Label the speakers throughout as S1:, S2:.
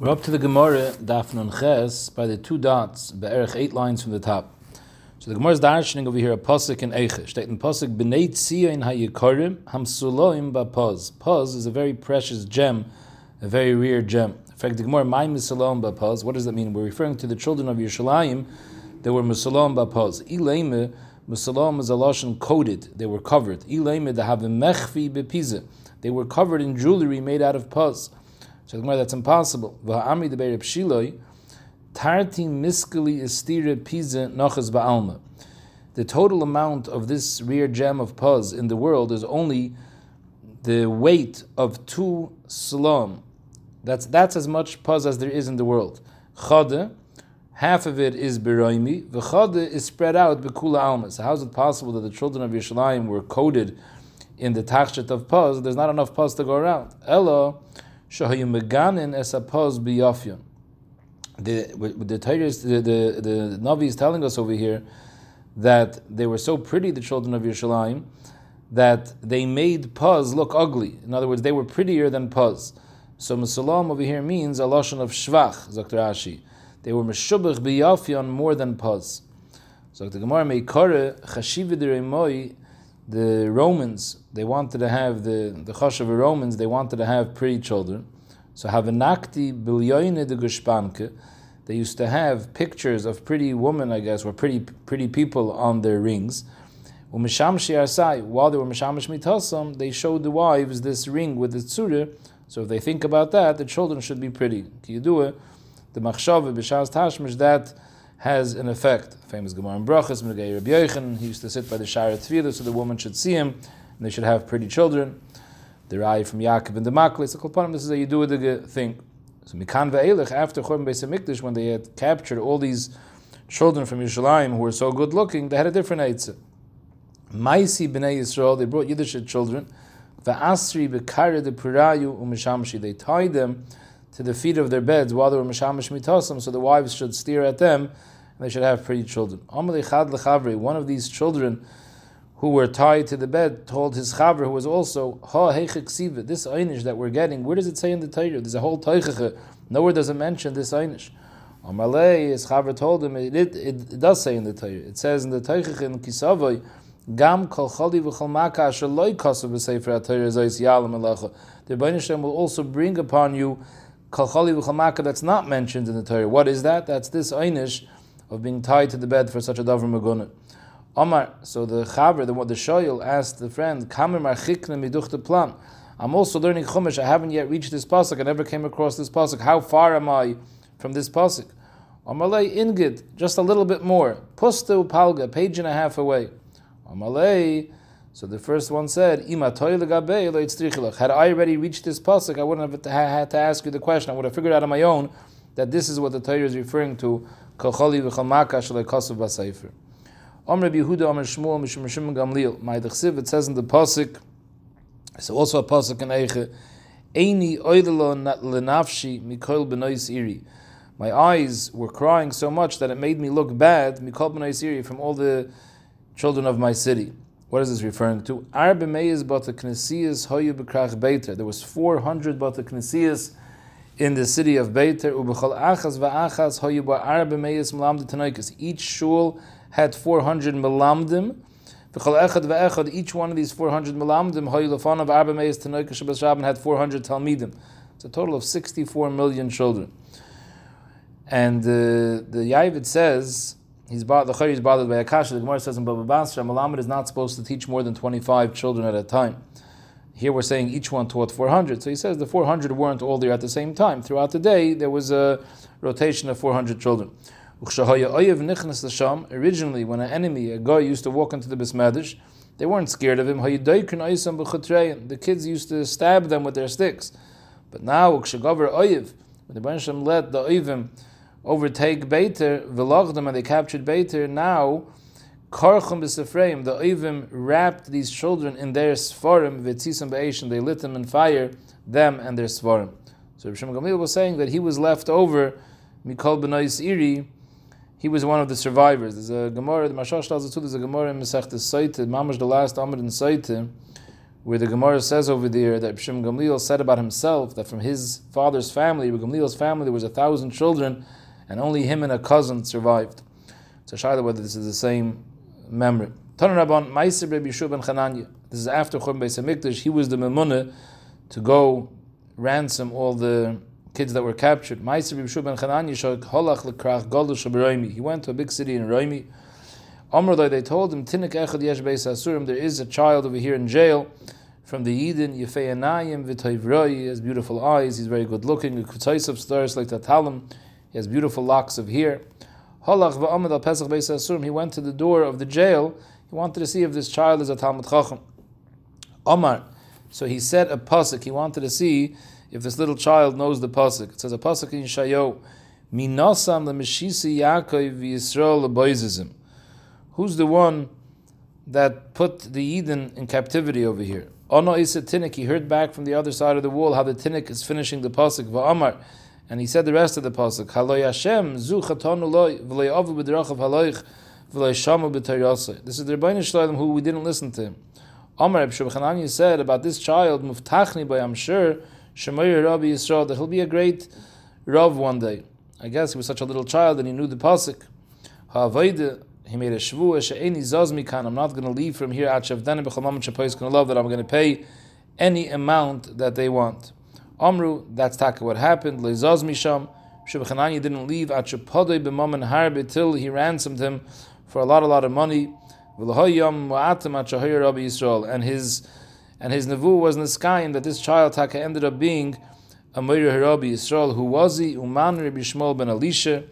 S1: We're up to the Gemara, Daf Nun Ches, by the two dots, Be'erich eight lines from the top. So the Gemara is darshaning over here a pasuk in Eiche. Steht in pasuk, B'nei Tzion ha'yikorim hamsuloim ba'paz. Paz is a very precious gem, a very rare gem. In fact, the Gemara, my misalom ba'paz, what does that mean? We're referring to the children of Yerushalayim They were misalom ba'paz. Ileime, misalom is a lashon coated, they were covered. Ileime, they have mechvi bepize. They were covered in jewelry made out of paz. So that's impossible. Shiloi, tarti pisa nachas ba'alma. The total amount of this rare gem of puz in the world is only the weight of two salam. That's that's as much puz as there is in the world. Half of it is beroimi. V'chade is spread out bekula alma. So how is it possible that the children of Yerushalayim were coated in the tachshet of puz? There's not enough puz to go around. Elo shahayu meganin es apos biyafyon. The the the the the Navi is telling us over here that they were so pretty, the children of Yerushalayim, that they made puz look ugly. In other words, they were prettier than puz. So Musalam over here means a lashon of shvach, Dr. Ashi. They were meshubach biyafyon more than puz. So the Gemara meikare chashiv the Romans, they wanted to have the the chashav Romans, they wanted to have pretty children. So havenakti bilyoine de gushpanke. They used to have pictures of pretty women, I guess, or pretty pretty people on their rings. While they were mishamish mitasam, they showed the wives this ring with the tzura. So if they think about that, the children should be pretty. Can You do it. The machshava b'shas tashmish that has an effect. Famous Gemara in Brachas, Rabbi Yochanan, he used to sit by the Shire Tefillah so the woman should see him, and they should have pretty children. Rai from Yaakov and the Maklis, the Kolpanim, this is do the thing. So Mikan Ve'elech, after Chorban Beis HaMikdash, when they had captured all these children from Yerushalayim who were so good looking, they had a different Eitzah. Maisi B'nai Yisrael, they brought Yiddish children, Va'asri B'kare de Purayu U'mishamshi, they tied them to the feet of their beds while they were mishamish mitasam, so the wives should stare at them and they should have pretty children. One of these children who were tied to the bed told his chaver, who was also ha heichiksiva, this einish that we're getting. Where does it say in the Torah? There's a whole teichacha. Nowhere does it mention this einish. Amalei, his chaver told him it, it, it, does say in the Torah. It says in the teichacha in Kisavoy. Gam kol chali v'chol maka asher loy kasav b'sefer ha-Torah zayis alecha. The Rebbeinu will also bring upon you kalchali v'chamaka that's not mentioned in the Torah. What is that? That's this einish of being tied to the bed for such a davar magunah. Omar, so the chaver, the the shoyel asked the friend. I'm also learning chumash. I haven't yet reached this pasuk. I never came across this pasuk. How far am I from this pasuk? Amalei ingid, just a little bit more. Pustu palga, page and a half away. Amalei so the first one said, Had I already reached this pasuk, I wouldn't have had to ask you the question. I would have figured out on my own that this is what the Torah is referring to. Om Rabbi Yehuda Om Shmuel Mishum Gamliel. My it says in the pasuk. So also a pasuk in Eiche. Eini oidelo lenafshi benois iri. My eyes were crying so much that it made me look bad benois iri from all the children of my city. What is this referring to? Arbe meyes bata knesiyas hoyu bekrach beiter. There was 400 bata in the city of Beiter. Achas va'achas hoyu ba arbe meyes melamdim tanoikas. Each shul had 400 melamdim. Each one of these 400 melamdim hoyu lefan of arbe meyes tanoikas shabbos rabban had 400 talmidim. It's a total of 64 million children. And uh, the Yavid says he's bothered, the Chari is bothered by Akasha. The Gemara says in Baba Basra, Malamed is not supposed to teach more than 25 children at a time. Here we're saying each one taught 400. So he says the 400 weren't all there at the same time. Throughout the day, there was a rotation of 400 children. Originally, when an enemy, a guy, used to walk into the Bismadish, they weren't scared of him. The kids used to stab them with their sticks. But now, when the Bansham let the Oivim overtake Beiter, Velachdim, and they captured Beiter, now, the Oivim wrapped these children in their Be'esh, and they lit them in fire, them and their Sfarim. So Rishon Gamliel was saying that he was left over, Mikol B'Nois Iri, he was one of the survivors. There's a Gemara, the Mashash tells us too, there's a Gemara in Masech Saite, Mamash the last Amr in Saite, where the Gemara says over there that Shem Gamliel said about himself that from his father's family, Gamliel's family, there was a thousand children, and only him and a cousin survived. So Shaila whether this is the same memory. Tanarabban Ma'aser Rabbi Yeshua ben Chananya. This is after Churban Beis Hamikdash. He was the Memuna to go ransom all the kids that were captured. He went to a big city in. Amrloi, they told him, there is a child over here in jail from the Eden, he has beautiful eyes, he's very good looking, stars like he has beautiful locks of hair. He went to the door of the jail, he wanted to see if this child is a Talmud Chacham. Omar, so he said a pasuk, he wanted to see if this little child knows the pasuk. It says a pasuk in Shayo, Minasam lemeshisi Yaakov v'Yisrael leboizizim. Who's the one that put the Eden in captivity over here? Ono Isa Tinik, he heard back from the other side of the wall how the Tinik is finishing the Pasuk, Va'amar, and he said the rest of the Pasuk, Haloy Hashem, Zu Chatonu Avu B'drachav Haloich, V'loi Shamu B'taryosei. This is the Rebbeinu Shalom who we didn't listen to him. Omar Ibn said about this child, Muftachni by I'm sure, Shemayir Rabbi Yisrael, that he'll be a great Rav one day. I guess he was such a little child and he knew the Pasuk. He made a shvu she'eni zaz mikan. I'm not going to leave from here at shavdana b'chamam shapois going to love that I'm going to pay any amount that they want. Amru, that's taka what happened. Le'zaz misham. Shubchanani didn't leave at shapodei b'maman harbe till he ransomed him for a lot, a lot of money. V'lahoyam wa'atam at Rabbi Yisrael. And his and his nevu was and that this child taka ended up being a Meir Rabbi Yisrael. Who was he? Uman Rabbi Shmuel ben Elisha.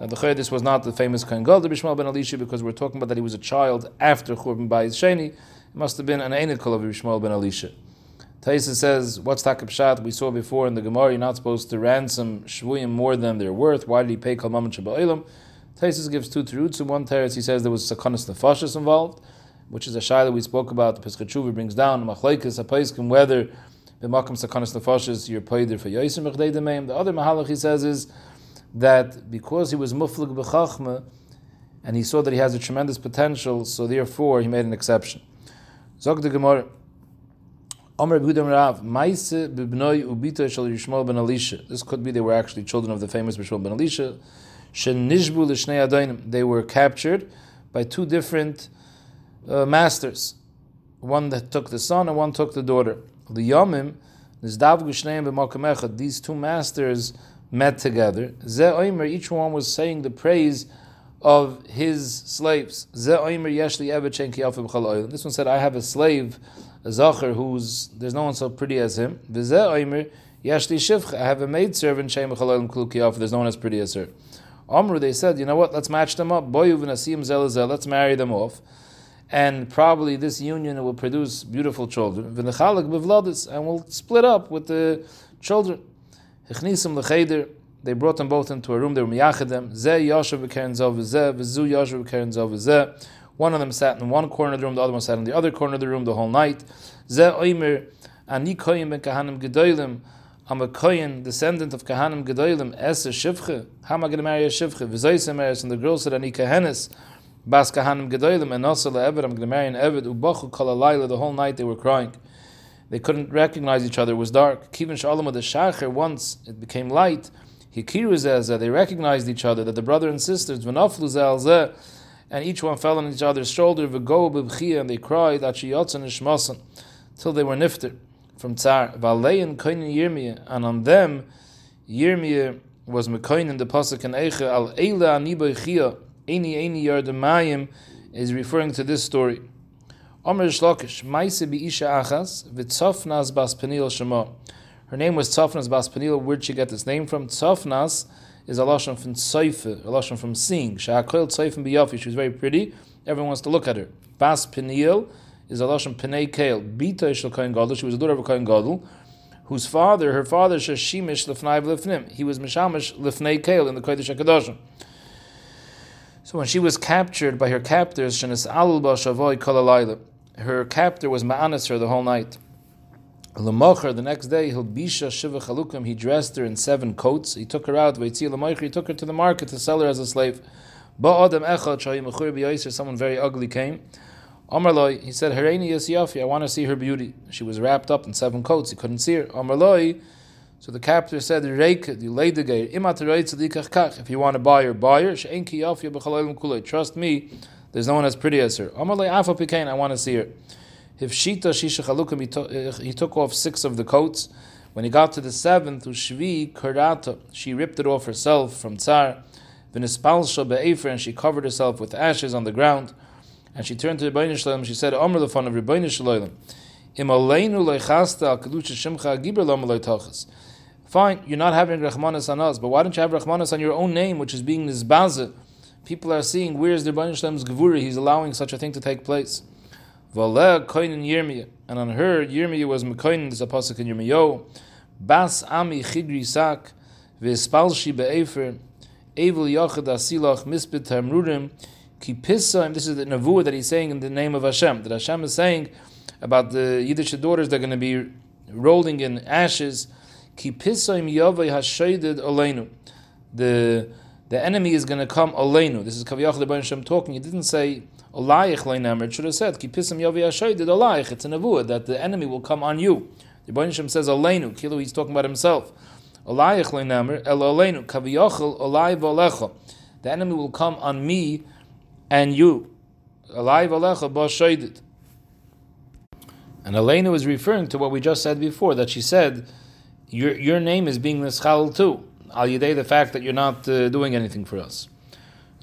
S1: Now, the this was not the famous Kohen Gadol Bishmael ben Elisha because we're talking about that he was a child after Churban Bayis Sheni. It must have been an Einikol of Bishmael ben Elisha. Taisa says, what's Takab Shat? We saw before in the Gemara, you're not supposed to ransom Shvuyim more than they're worth. Why did he pay Kalmam and Shabba'ilam? Taisa gives two teruts. In one teretz, he says there was Sakanas Nefashis involved, which is a shayla we spoke about. The Pesach brings down, Machlaikis, Apaiskim, whether the Makam Sakanas Nefashis, you're paid for Yaisim The other Mahalach he says is, that because he was muflig b'chachma, and he saw that he has a tremendous potential, so therefore he made an exception. Zog the Gemara. Omer B'Gudam Rav, Maise B'Bnoi Ubita Shal Yishmael Ben Elisha. This could be they were actually children of the famous Yishmael Ben Elisha. Shenishbu L'Shnei. They were captured by two different uh, masters. One that took the son and one took the daughter. Gushneim B'Malkam These two masters met together. Each one was saying the praise of his slaves. This one said, I have a slave, a Zacher, who's, there's no one so pretty as him. Yeshli Shivcha, I have a maid servant, Shem Chalolim Klu there's no one as pretty as her. Amru, they said, you know what, let's match them up. Boyu v'nasim zelazel, let's marry them off. And probably this union will produce beautiful children. And we'll split up with the children. Lecheder. They brought them both into a room. They were miyachedem. Ze yashav v'keren. V'zu. One of them sat in one corner of the room. The other one sat in the other corner of the room the whole night. Ze oimer ani koyim ben kahanim. I'm a koyin, descendant of kahanim gedolim. Es a shivche. How am I going to marry a shivche? Meres. And the girl said ani kahenis. Bas kahanim gedolim. And also le'eved. I'm going to marry an eved. Ubachu kol The whole night they were crying. They couldn't recognize each other. It was dark. Kivin Shalom the Shacher, once it became light, Hikiru they recognized each other, that the brother and sisters, V'naflu and each one fell on each other's shoulder, V'go b'bchia, and they cried, Achiyotzan ishmasan, till they were nifter from Tsar. V'alein koinin Yirmiyah, and on them, Yirmiyah was mekoin in the pasuk and Eicha, al eila aniboichia, Eini Eini Yardamayim, is referring to this story. Omer Shlokish, Maise Isha Achas, Vitzofnas Bas Peniel Shema. Her name was Tzofnas Bas Peniel. Where'd she get this name from? Tzofnas is a lashon from Tzeife, a lashon from seeing. Sha'akoil Tzeifen Biyafi. She was very pretty. Everyone wants to look at her. Bas Peniel is a lashon Penei Kael. Bita Ishel Gadol. She was a daughter of a Kohen Gadol, whose father, her father, Shashimish Lefnai Lefnim. He was Mishamish Lefnei Kael in the Kodesh HaKadoshim. So when she was captured by her captors, her captor was ma'anis her the whole night. Lamocher, the next day, Hilbisha Shiva Chalukim, he dressed her in seven coats. He took her out, he took her to the market to sell her as a slave. Ba'adam Echad Someone very ugly came. Omerloi, he said, Hareini Yafi, I want to see her beauty. She was wrapped up in seven coats, he couldn't see her. Omerloi, so the captor said, you laid the gate. If you want to buy her, buy her. Trust me, there's no one as pretty as her. I want to see her. If Shita Chalukim, eh, he took off six of the coats. When he got to the seventh, Ushvi she ripped it off herself from Tsar. And she covered herself with ashes on the ground. And she turned to Rebbeinu Shalom, she said, Omer of Rebbeinu Shalom, Im aleinu leichasta. Fine, you're not having Rahmanas on us, but why don't you have Rahmanas on your own name, which is being Nizbaza? People are seeing where's the Rebbeinu Shalom's Gevura, he's allowing such a thing to take place. And on her, Yirmiyah was Mekoinin, this apostle in Yirmiyahu, Bas Ami Chidri Sak, Vespalshi Be'efer, Evil Yochad Asilach Mispit Hamrurim, Kipissa, and this is the Navua that he's saying in the name of Hashem, that Hashem is saying about the Yiddish daughters that are going to be rolling in ashes. Kipissa Yavai Hashaydid Oleinu. The the enemy is going to come Oleinu. This is Kaviyach the Hashem talking. He didn't say Olayich Leinamr. It should have said Kipisam Yavai Hashaydid Olayich. It's a Navua that the enemy will come on you. The Shem says Aleinu. Kilo, he's talking about himself. Olayich leinamer el Aleinu kaviyachol olay v'alecha. The enemy will come on me and you. Alay v'alecha b'shaydid. And Aleinu is referring to what we just said before, that she said, your, your name is being nischal too. Al yidei the fact that you're not uh, doing anything for us.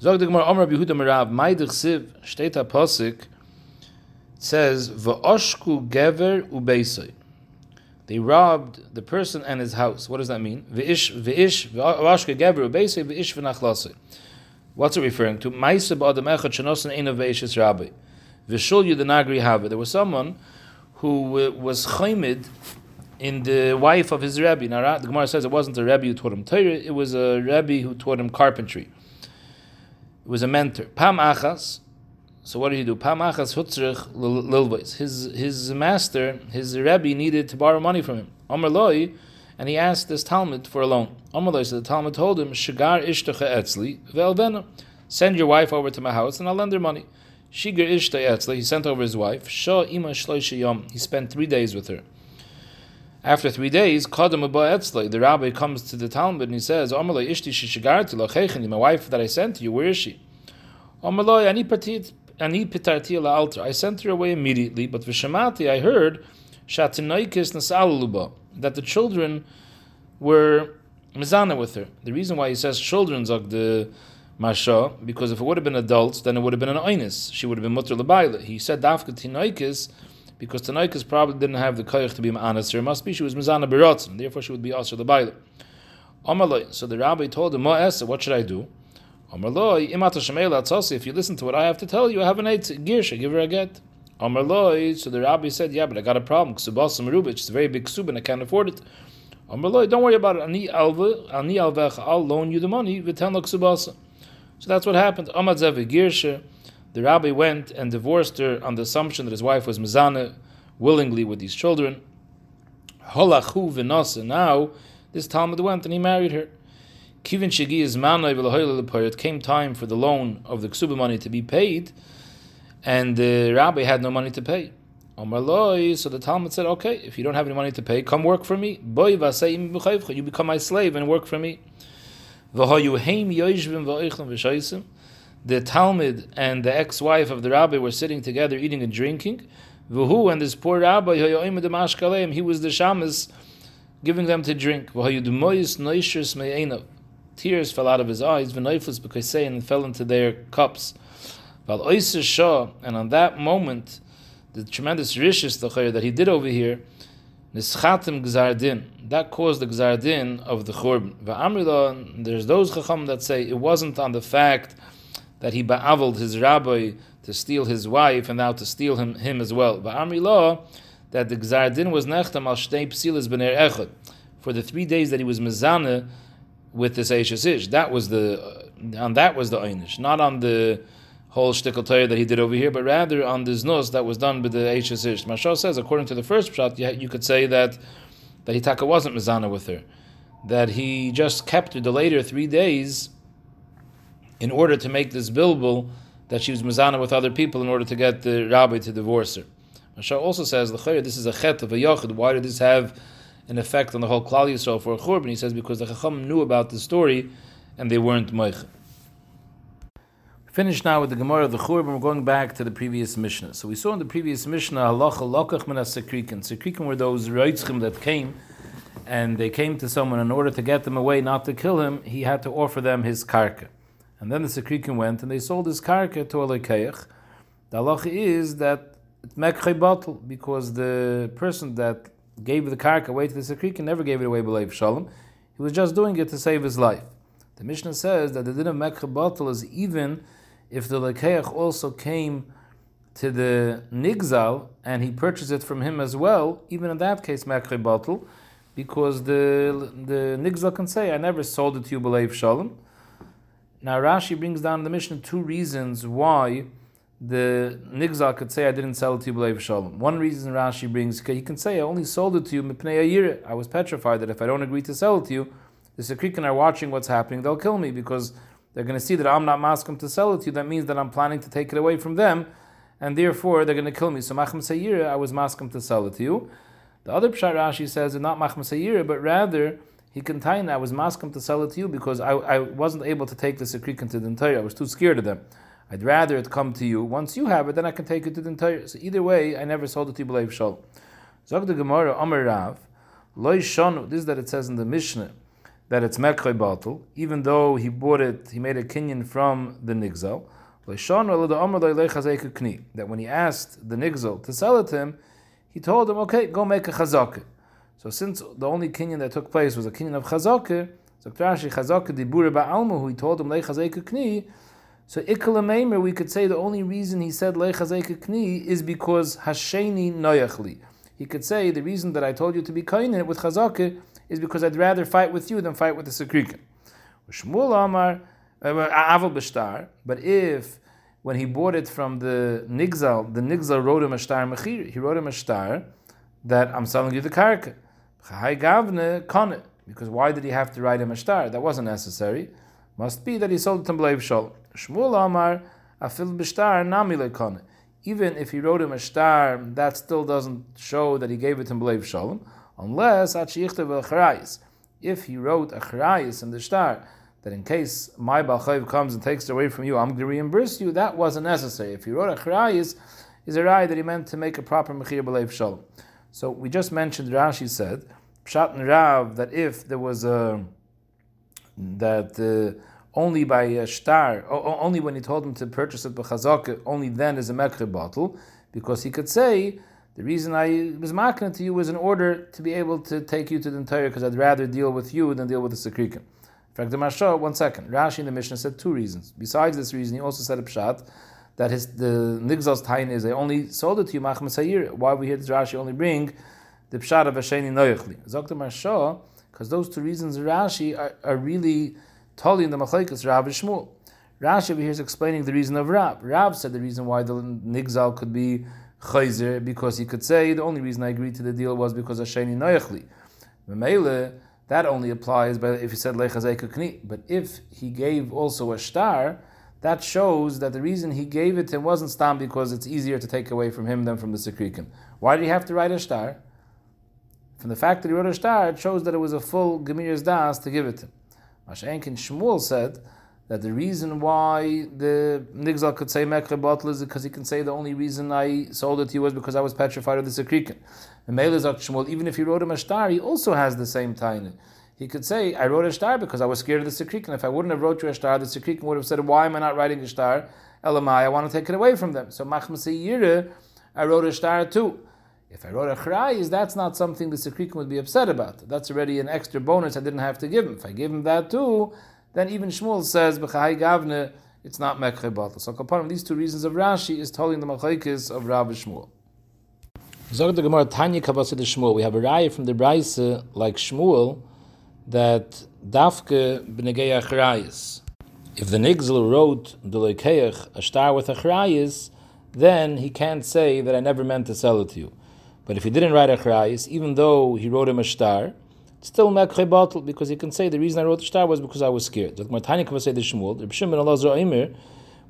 S1: Zog the Gemara Omer Yehuda Merav Maidich Siv Shteta Posik says V'oshku Gever Ubeisai. They robbed the person and his house. What does that mean? V'ish v'ish v'ashke gever ubeisei v'ish v'nachlasei. What's it referring to? Ma'isa ba'adam echad shenosan ein of ve'ishis rabbi. V'shul yudanagri have. There was someone who uh, was chaymed in the wife of his rabbi. Now the Gemara says it wasn't a rabbi who taught him Torah, it was a rabbi who taught him carpentry. It was a mentor. Pam achas, so what did he do? Pamachas hutzrich lilbois. His his master, his rebbe, needed to borrow money from him. Omer loy, and he asked this Talmud for a loan. Omer loy, so the Talmud told him, Shigar ishtacha etzli ve'elvena. Send your wife over to my house and I'll lend her money. Shigar ishta etzli. He sent over his wife. Shah ima shloisha yom. He spent three days with her. After three days, the rabbi comes to the Talmud and he says, Ishti Shishigarti my wife that I sent to you, where is she? Ani ani. I sent her away immediately, but v'shamati I heard that the children were mizana with her. The reason why he says children of the masha because if it would have been adults, then it would have been an oinis. She would have been mutter lebaila. He said dafka tinoikis because tinoikis probably didn't have the koyach to be ma'anas. It must be she was mizana berotzen. Therefore, she would be also lebaila. So the rabbi told him, what should I do? If you listen to what I have to tell you, I have an eight girsha, give her a get. Amaloi. So the rabbi said, Yeah, but I got a problem. Ksubasam Rubich, it's a very big ksub and I can't afford it. Amaloi, Don't worry about it. Ani alva, ani alvech, I'll loan you the money. V'ten ksubasa. So that's what happened. Amadzev girsha. The rabbi went and divorced her on the assumption that his wife was mizana willingly with these children. Holachu v'nasa. Now this Talmud went and he married her. Kivin Shigi is It came time for the loan of the ksuba money to be paid, and the rabbi had no money to pay. So the Talmud said, "Okay, if you don't have any money to pay, come work for me. You become my slave and work for me." The Talmud and the ex-wife of the rabbi were sitting together eating and drinking. and this poor rabbi, he was the shamas giving them to drink tears fell out of his eyes, b'kaisein, and fell into their cups. And on that moment, the tremendous rishis that he did over here, nischatim gzardin, that caused the gzardin of the churban. There's those chacham that say it wasn't on the fact that he ba'avled his rabbi to steal his wife and now to steal him, him as well. Va'amrila, that the gzardin was nechtam al shtei psilas b'ner echad. For the three days that he was mezana, with this Eishes Ish. That was the uh, on that was the Einish, not on the whole shtickle Torah that he did over here, but rather on the Znus that was done with the Eishes Ish. Mashal says, according to the first shot, you could say that that Hitaka wasn't Mizana with her, that he just kept her the later three days in order to make this bilbil that she was mazana with other people in order to get the rabbi to divorce her. Mashal also says, this is a chet of a yochid. Why did this have an effect on the whole Klal Yisrael for a churban? He says because the Chacham knew about the story and they weren't moich. Finish now with the Gemara of the Churban. We're going back to the previous Mishnah. So we saw in the previous Mishnah, halacha lokach min sekrikin. Sekrikin were those reitzchim that came, and they came to someone in order to get them away, not to kill him. He had to offer them his karka, and then the sekrikin went and they sold his karka to a lekeich. The halacha is that it's mekhay bottle because the person that gave the karka away to the sekrikin never gave it away below shalom. He was just doing it to save his life. The Mishnah says that the din of mekhay bottle is even if the lekeach also came to the nigzal and he purchased it from him as well, even in that case, makre bottle, because the the nigzal can say, "I never sold it to you, believe shalom." Now Rashi brings down in the Mishnah two reasons why the nigzal could say, "I didn't sell it to you, believe shalom." One reason Rashi brings, he can say, "I only sold it to you mipnei ayir." I was petrified that if I don't agree to sell it to you, the Sekrikan are watching what's happening; they'll kill me because they're going to see that I'm not masking to sell it to you. That means that I'm planning to take it away from them, and therefore they're going to kill me. So machm sayira, I was masking to sell it to you. The other pshat Rashi says not machm sayira, but rather he contained I was masking to sell it to you because I, I wasn't able to take the sekrikan to the entire. I was too scared of them. I'd rather it come to you. Once you have it, then I can take it to the entire. So either way, I never sold it to you. B'leiv. Zog the Gemara Amar Rav. Loy shonu. This is that it says in the Mishnah that it's Mekhay Batul, even though he bought it, he made a kinyan from the Nigzal. That when he asked the Nigzal to sell it to him, he told him, okay, go make a chazakah. So since the only kinyan that took place was a kinyan of chazakah, so Rashi chazakah dibura ba'alma, who he told him lechazeka kni, so ikalamemer, we could say the only reason he said lechazeka kni is because hasheni noyachli. He could say the reason that I told you to be kainin with chazakah is because I'd rather fight with you than fight with the Sekrikin. Shmuel Amar, uh, Aval Bishtar, but if when he bought it from the Nigzal, the Nigzal wrote him a star mechir, he wrote him a star that I'm selling you the karka. Chai Gavne Kone, because why did he have to write him a star? That wasn't necessary. Must be that he sold it to Bleiv Shol. Shmuel Amar, Afil Bishtar Namile Kone. Even if he wrote him a star, that still doesn't show that he gave it to Bleiv Shalom unless if he wrote a charayis in the star that in case my balchayv comes and takes it away from you, I'm going to reimburse you. That wasn't necessary. If he wrote a charayis, is a rai that he meant to make a proper mechir b'leiv shalom. So we just mentioned Rashi said pshat and Rav that if there was a that uh, only by a star, only when he told him to purchase it b'chazaka, only then is a mekre bottle, because he could say the reason I was marking to you was in order to be able to take you to the entire, because I'd rather deal with you than deal with the Sekrikim. In fact, the Marsha, one second. Rashi in the Mishnah said two reasons. Besides this reason, he also said a pshat that his the Nigzal's tain is they only sold it to you Machma Sayir. Why we hear this Rashi only bring the pshat of Hasheni Noyachli. Zokta Marsha, because those two reasons Rashi are, are really totally in the Machlaikas Rav and Shmuel. Rashi over here is explaining the reason of Rav. Rav said the reason why the Nigzal could be chayzer because he could say the only reason I agreed to the deal was because Hasheni Noyachli. Memele, that only applies by if he said kni. But if he gave also a star, that shows that the reason he gave it to him wasn't stam because it's easier to take away from him than from the Sekrikim. Why did he have to write a star? From the fact that he wrote a star, it shows that it was a full Gemir's Das to give it to him. Mashenkin Shmuel said that the reason why the Nigzal could say Mekre bottle is because he can say the only reason I sold it to you was because I was petrified of the Sekrikin. The Melezak Shmuel, even if he wrote him a star, he also has the same tiny. He could say, I wrote a star because I was scared of the Sekrikin. If I wouldn't have wrote you a star, the Sekrikin would have said, Why am I not writing a star? Elamai, I want to take it away from them. So Machmasayire, I wrote a star too. If I wrote a chrayis, that's not something the Sekrikin would be upset about. That's already an extra bonus I didn't have to give him. If I give him that too, then even Shmuel says, B'chai Gavne, it's not Mekhe. So, from these two reasons of Rashi, is telling the Machaikis of Rav Shmuel. Zog the Gemara Tanya Kabbalah de Shmuel. We have a raya from the Braise like Shmuel that Dafke b'negei achrayis. If the Nigzel wrote the Lekeach a star with achrayis, then he can't say that I never meant to sell it to you. But if he didn't write achrayis, even though he wrote him a star, still mekhe bottle because he can say the reason I wrote the star was because I was scared. The Martani can the Shmuel, Allah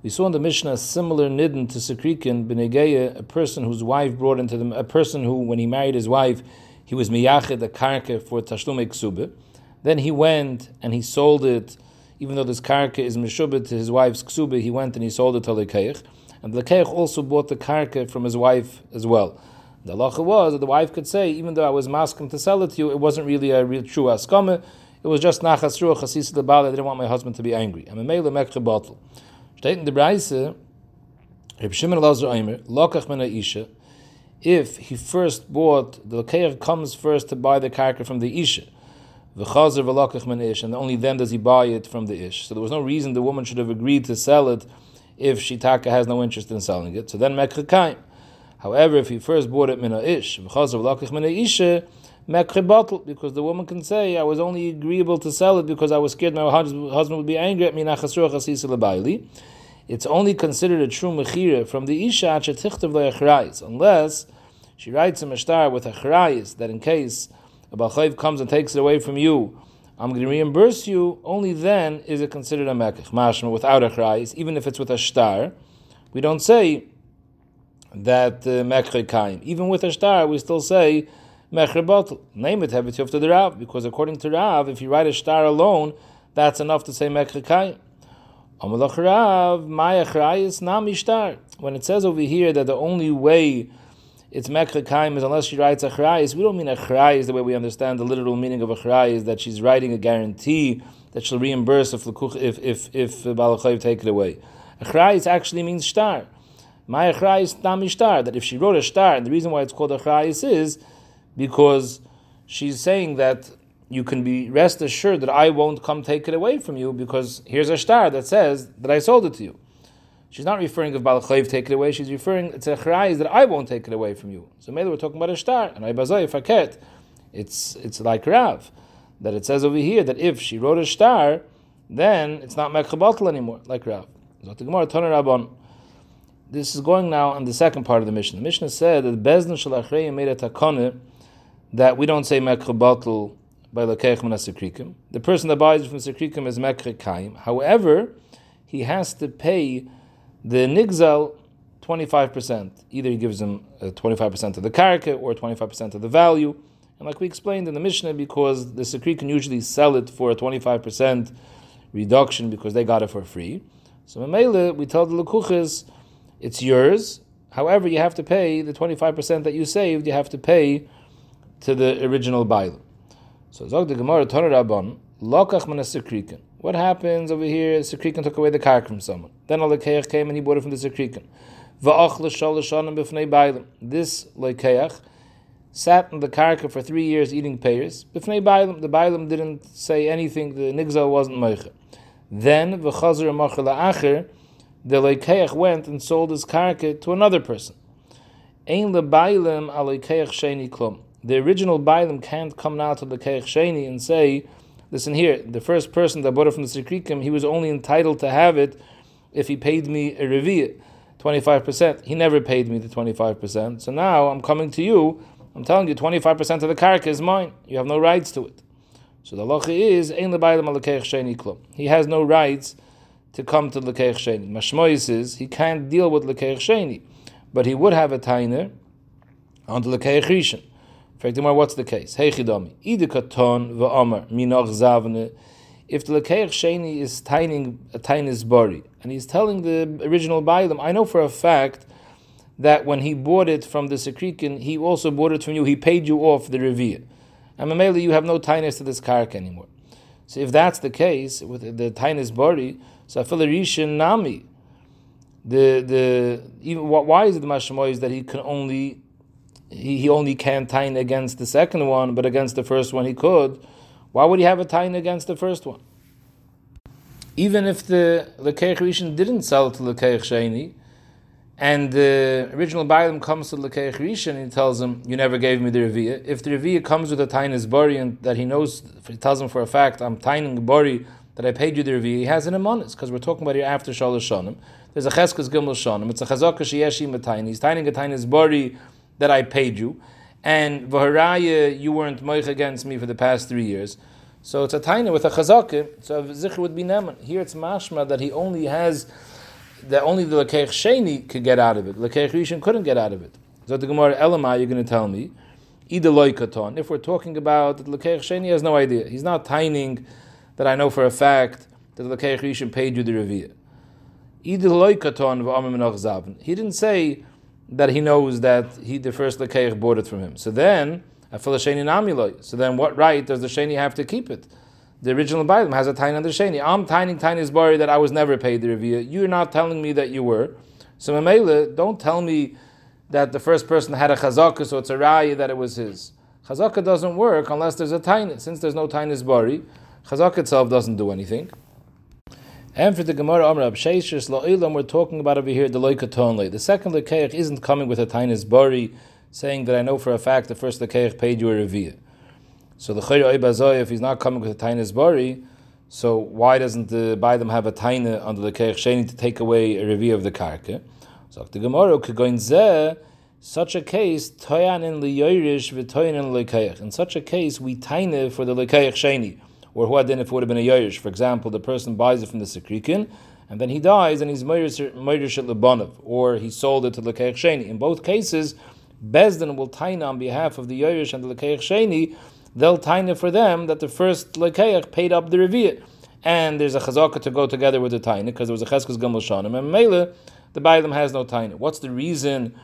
S1: We saw in the Mishnah a similar nidden to Sekrikin Benegeya, a person whose wife brought into them, a person who, when he married his wife, he was miyached the karka for tashlum ksube. Then he went and he sold it, even though this karka is mishubit to his wife's ksube, he went and he sold it to lekeich. And lekeich also bought the karka from his wife as well. The halacha was that the wife could say, even though I was masking to sell it to you, it wasn't really a real true askama. It was just nachas ruach chasis the I didn't want my husband to be angry. I'm a mele mekche bottle. Steht in the Braise, Reb Shimon Elazar Eimer, lokach min isha. If he first bought, the lekeich comes first to buy the karka from the isha. V'chazer v'lokach min ish, and only then does he buy it from the ish. So there was no reason the woman should have agreed to sell it if Shitaka has no interest in selling it. So then mekhe However, if he first bought it mina ish, because because the woman can say, I was only agreeable to sell it because I was scared my husband would be angry at me. It's only considered a true mechira from the isha unless she writes a mashtar with a chrayis that in case a balchayv comes and takes it away from you, I'm going to reimburse you. Only then is it considered a mekach mashma without a chrayis, even if it's with a star. We don't say that uh, kaim. Even with a star, we still say mecher bottle. Name it hevetiyov to the Rav, because according to Rav, if you write a star alone, that's enough to say mecher kaim. When it says over here that the only way it's kaim is unless she writes a chrayis, we don't mean a chrayis the way we understand the literal meaning of a chrayis, that she's writing a guarantee that she'll reimburse if if if if Balachayev take it away. A chrayis actually means star. My achrayis nami star. That if she wrote a star, and the reason why it's called a achrayis is because she's saying that you can be rest assured that I won't come take it away from you because here's a star that says that I sold it to you. She's not referring if Balachayv take it away. She's referring it's a chrayis that I won't take it away from you. So maybe we're talking about a star and I bazay faket. It's it's like Rav that it says over here that if she wrote a star, then it's not mekhabatel anymore like Rav. This is going now on the second part of the mission. The mission said that Bezdin Shalachrei made a takone that we don't say mekhabatel by Lakeich Sekrikim. The person that buys from Sekrikim is Mekre Kaim. However, he has to pay the Nigzal 25%. Either he gives him 25% uh, of the karka or 25% of the value. And like we explained in the Mishnah, because the Sekri can usually sell it for a 25% reduction because they got it for free. So Mamela, we tell the Lakuchas, it's yours. However, you have to pay the 25% that you saved, you have to pay to the original Bailam. So Zog the Gemara Torah Rabban, Lokach Mana Sekriken. What happens over here? Sekriken took away the kark from someone. Then Alekeach came and he bought it from the l'shanim. This Lekeach sat in the karka for three years eating payers. The bailim didn't say anything, the nigzal wasn't meicha. Then, v'chazir the Lekeach went and sold his karka to another person. Sheni the original Bailam can't come now to the Keich Sheni and say, listen here, the first person that bought it from the Sikrikim, he was only entitled to have it if he paid me a reviyah, 25%. He never paid me the 25%. So now I'm coming to you, I'm telling you 25% of the karka is mine. You have no rights to it. So the lacha is, Ein. He has no rights to come to the Keich Sheni. Mashmois is, he can't deal with the Keich Sheni, but he would have a tainer on the Keich Rishon. What's the case? Zavne. If the lekeich sheni is tining a tainis bari, and he's telling the original bailam, I know for a fact that when he bought it from the sekrikin, he also bought it from you. He paid you off the revia, and mamela you have no tainis to this kark anymore. So if that's the case with the tainis bari, so afilarishin nami. The the even why is it the mashamoy is that he can only he, he only can't tain against the second one, but against the first one he could. Why would he have a tain against the first one? Even if the Lekeich Rishon didn't sell to Lekeich Sheni, and the original Bailam comes to Lekeich Rishon and he tells him, You never gave me the Reviyah. If the Reviyah comes with a Tainis Bori and that he knows, he tells him for a fact, I'm Taining Bori that I paid you the Reviyah, he has an Amonis, because we're talking about here after Shalosh Shonim. There's a Cheskas Gimel Shonim, it's a Chazaka Sheyeshi Matayni, he's Taining a Tainis Bori that I paid you, and v'haraya you weren't moich against me for the past three years. So it's a taina with a chazakah. So zikr would be neman. Here it's mashma that he only has that only the Lekeich Sheni could get out of it. Lekeich Rishon couldn't get out of it. So the Gemara Elamai, you're going to tell me, Ida Loikaton. If we're talking about the Lekeich Sheni, has no idea. He's not tining that I know for a fact that the Lekeich Rishon paid you the Reviyah. Ida Loikaton v'amim. He didn't say that he knows that he the first Lekeich bought it from him. So then, Afil Sheni Namiloy. So then what right does the Sheni have to keep it? the original Bible has a tiny on the sheni. I'm tiny tiny bari that I was never paid the revia. You're not telling me that you were. So Mamela, don't tell me that the first person had a chazaka, so it's a raya that it was his. Chazaka doesn't work unless there's a tiny. Since there's no tiny bari, chazaka itself doesn't do anything. And for the Gemara Amr Absheishis La'ilam, we're talking about over here the Loikatonle. The second Lekeich isn't coming with a tiny bari, saying that I know for a fact the first Lekeich paid you a revia. So the Chayra Ibazoy, if he's not coming with a Tainis Bari, so why doesn't the them have a Taina under the Keich Sheni to take away a review of the Karka? So the Gemara could go in Zeh, such a case, Toyan in Liyoirish v'Toyan in Lekeich. In such a case, we taine for the Lekeich Sheni, or who then if it would have been a Yoirish. For example, the person buys it from the Sekrikin, and then he dies and he's Moirish at Lebanov, or he sold it to Lekeich Sheni. In both cases, Bezdin will taina on behalf of the Yoirish and the Lekeich Sheni they'll taina for them that the first lekeach paid up the reviyah. And there's a chazaka to go together with the taina because there was a cheskes gimel shanim. And mele, the Bailam has no taina. What's the reason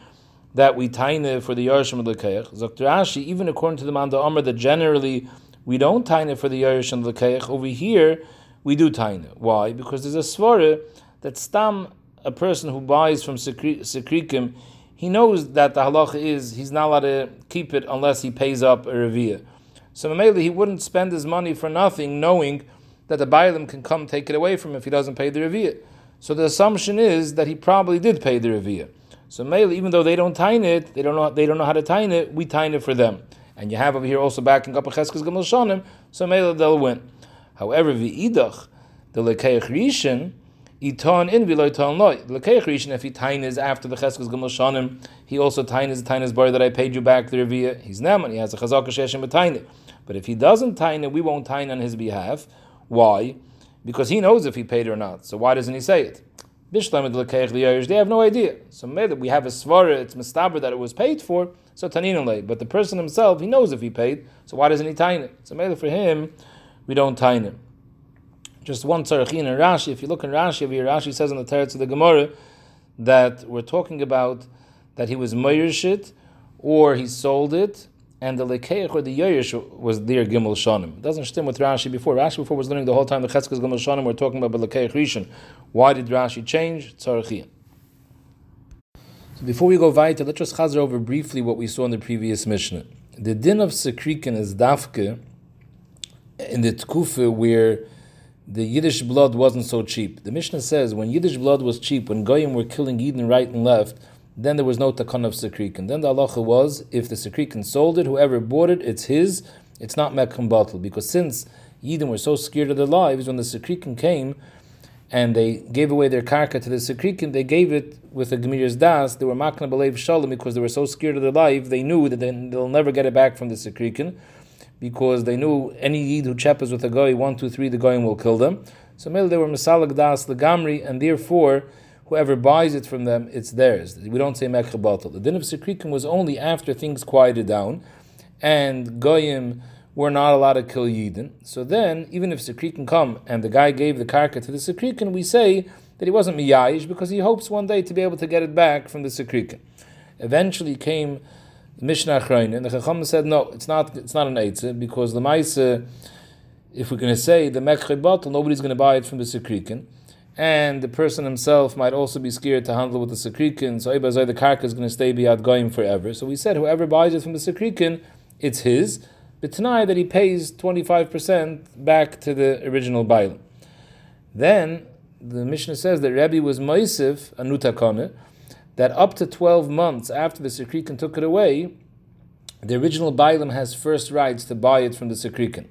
S1: that we taina for the yarshim lekeach? Dr. Ashi, even according to the Manda Amr, that generally we don't taina for the yarshim lekeach. Over here, we do taina. Why? Because there's a svara that stam a person who buys from sekrikim, he knows that the halacha is he's not allowed to keep it unless he pays up a reviyah. So Mamela, he wouldn't spend his money for nothing, knowing that the Bailam can come take it away from him if he doesn't pay the Reviyah. So the assumption is that he probably did pay the Reviyah. So Mamela, even though they don't tine it, they don't know they don't know how to tine it, we tine it for them. And you have over here also backing up a Cheskes Gamel Shonim, so Mamela they'll win. However, V'idach, the Lekeich Rishon, Iton in Viloiton loy. Lekeich Rishon, if he tines after the Cheskes Gamel Shonim, he also tines the tines bar that I paid you back the Reviyah. He's Neman, he has a Chazaka Sheshem B'tine. But if he doesn't it, we won't tine on his behalf. Why? Because he knows if he paid or not. So why doesn't he say it? They have no idea. So maybe we have a svara, it's mistaber that it was paid for, so taninule. But the person himself, he knows if he paid, so why doesn't he tine it? So maybe for him, we don't tine it. Just one tzarachin in Rashi, if you look in Rashi over here, Rashi says in the Teretz of the Gemara that we're talking about that he was moirishit, or he sold it, and the lekeich or the yoyish was there gimel shanim. It doesn't stem with Rashi before. Rashi before was learning the whole time the cheskes gimel shanim. We're talking about the lekeich rishon. Why did Rashi change? Tzarechiyah. So before we go weiter, let's just chazer over briefly what we saw in the previous Mishnah. The din of sekrikin is dafke in the tkufa where the Yiddish blood wasn't so cheap. The Mishnah says when Yiddish blood was cheap, when goyim were killing Eden right and left, then there was no takon of sekrikin. Then the halacha was, if the sekrikin sold it, whoever bought it, it's his, it's not mekam batal. Because since Yidden were so scared of their lives, when the sekrikin came, and they gave away their karka to the sekrikin, they gave it with a gemir's das, they were makna belev shalom because they were so scared of their life, they knew that they'll never get it back from the sekrikin, because they knew any yid who cheppers with a guy, one, two, three, the goyim will kill them. So maybe they were masalag das legamri, and therefore whoever buys it from them, it's theirs. We don't say mekha The din of sekrikim was only after things quieted down, and goyim were not allowed to kill yidden. So then, even if sekrikim come and the guy gave the karka to the sekrikim, we say that he wasn't miyayish because he hopes one day to be able to get it back from the sekrikim. Eventually came Mishnah Achrein, and the Chacham said, no, it's not, it's not an eitzah because the Maisa, if we're going to say the mekha bottle, nobody's going to buy it from the sekrikim and the person himself might also be scared to handle with the sekrikin. So the karka is going to stay beyond going forever. So we said whoever buys it from the sekrikin, it's his. But tonight that he pays 25% back to the original bail. Then the Mishnah says that Rabbi was Moisif, a nutakone, that up to 12 months after the sekrikin took it away, the original bailim has first rights to buy it from the sekrikin.